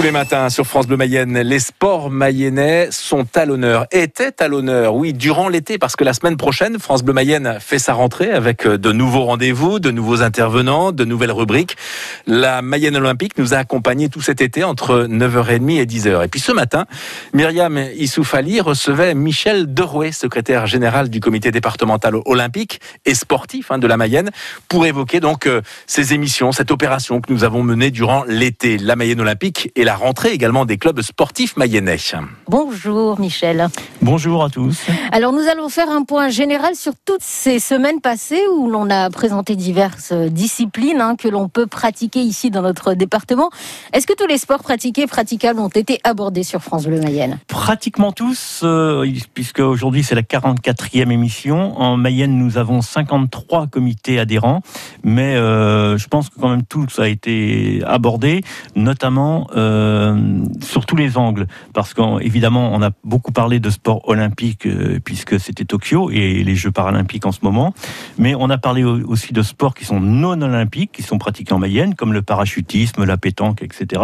Tous les matins sur France Bleu Mayenne, les sports mayennais sont à l'honneur, étaient à l'honneur, oui, durant l'été, parce que la semaine prochaine, France Bleu Mayenne fait sa rentrée avec euh, de nouveaux rendez-vous, de nouveaux intervenants, de nouvelles rubriques. La Mayenne Olympique nous a accompagnés tout cet été entre 9h30 et 10h. Et puis ce matin, Myriam Issoufali recevait Michel Derouet, secrétaire général du comité départemental olympique et sportif hein, de la Mayenne, pour évoquer donc euh, ces émissions, cette opération que nous avons menée durant l'été. La Mayenne Olympique et la rentrée également des clubs sportifs mayennais. Bonjour Michel. Bonjour à tous. Alors nous allons faire un point général sur toutes ces semaines passées où l'on a présenté diverses disciplines hein, que l'on peut pratiquer ici dans notre département. Est-ce que tous les sports pratiqués et praticables ont été abordés sur France Bleu Mayenne? Pratiquement tous, euh, puisque aujourd'hui c'est la 44e émission. En Mayenne, nous avons 53 comités adhérents, mais euh, je pense que quand même tout ça a été abordé, notamment euh, sur tous les angles, parce qu'évidemment on a beaucoup parlé de sport olympique euh, puisque c'était Tokyo et les Jeux paralympiques en ce moment, mais on a parlé aussi de sports qui sont non olympiques, qui sont pratiqués en Mayenne, comme le parachutisme, la pétanque, etc.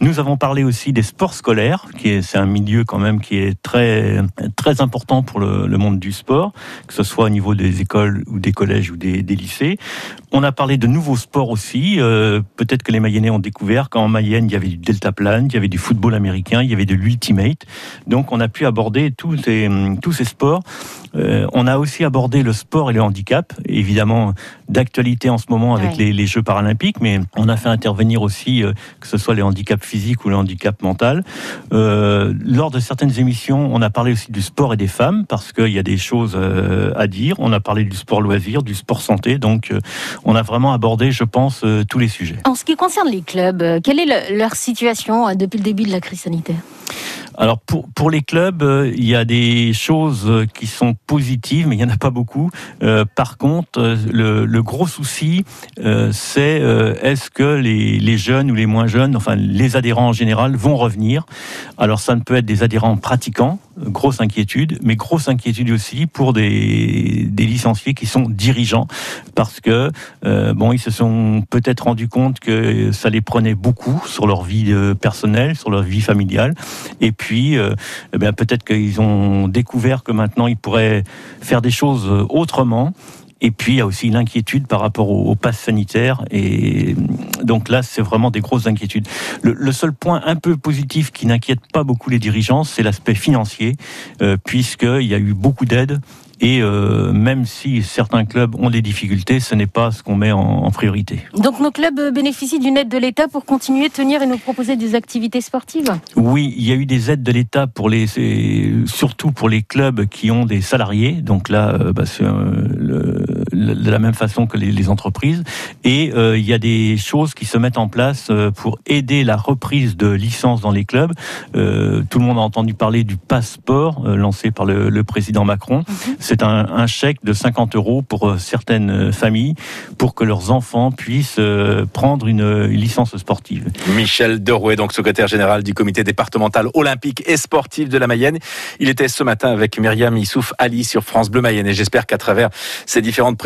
Nous avons parlé aussi des sports scolaires, qui est c'est un milieu quand même qui est très très important pour le, le monde du sport, que ce soit au niveau des écoles ou des collèges ou des, des lycées. On a parlé de nouveaux sports aussi. Euh, Peut-être que les Mayennais ont découvert qu'en Mayenne il y avait du deltaplane, il y avait du football américain, il y avait de l'ultimate. Donc on a pu aborder tous ces tous ces sports. Euh, on a aussi abordé le sport et le handicap, évidemment d'actualité en ce moment avec Ouais. les, les Jeux paralympiques, mais on a fait intervenir aussi euh, que ce soit les handicaps physiques ou le handicap mental. Euh, lors de certaines émissions, on a parlé aussi du sport et des femmes parce qu'il y a des choses euh, à dire. On a parlé du sport loisir, du sport santé, donc on a vraiment abordé, je pense, tous les sujets. En ce qui concerne les clubs, quelle est le- leur situation depuis le début de la crise sanitaire? Alors pour, pour les clubs, euh, il y a des choses euh, qui sont positives, mais il n'y en a pas beaucoup. Euh, par contre, euh, le, le gros souci, euh, c'est est-ce que les, les jeunes ou les moins jeunes, enfin les adhérents en général, vont revenir? Alors ça ne peut être des adhérents pratiquants, grosse inquiétude, mais grosse inquiétude aussi pour des, des licenciés qui sont dirigeants, parce que bon, ils se sont peut-être rendus compte que ça les prenait beaucoup sur leur vie personnelle, sur leur vie familiale. Et puis, euh, eh bien, peut-être qu'ils ont découvert que maintenant, ils pourraient faire des choses euh, autrement. Et puis, il y a aussi l'inquiétude par rapport au, au pass sanitaire. Et euh, donc là, c'est vraiment des grosses inquiétudes. Le, seul point un peu positif qui n'inquiète pas beaucoup les dirigeants, c'est l'aspect financier, puisqu'il y a eu beaucoup d'aides. Et euh, même si certains clubs ont des difficultés, ce n'est pas ce qu'on met en, en priorité. Donc nos clubs bénéficient d'une aide de l'État pour continuer de tenir et nous proposer des activités sportives? Oui, il y a eu des aides de l'État pour les, surtout pour les clubs qui ont des salariés. Donc là, euh, bah, c'est euh, le- de la même façon que les, les entreprises. Et euh, il y a des choses qui se mettent en place euh, pour aider la reprise de licences dans les clubs. Euh, tout le monde a entendu parler du passeport euh, lancé par le, le président Macron. C'est un, un chèque de 50 euros pour certaines familles pour que leurs enfants puissent euh, prendre une, une licence sportive. Michel Derouet, donc secrétaire général du comité départemental olympique et sportif de la Mayenne. Il était ce matin avec Myriam Issouf Ali sur France Bleu Mayenne et j'espère qu'à travers ces différentes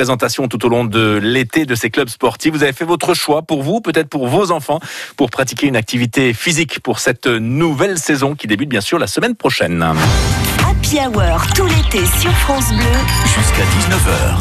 tout au long de l'été de ces clubs sportifs, vous avez fait votre choix pour vous, peut-être pour vos enfants, pour pratiquer une activité physique pour cette nouvelle saison qui débute bien sûr la semaine prochaine. Happy Hour tout l'été sur France Bleu. jusqu'à 19h.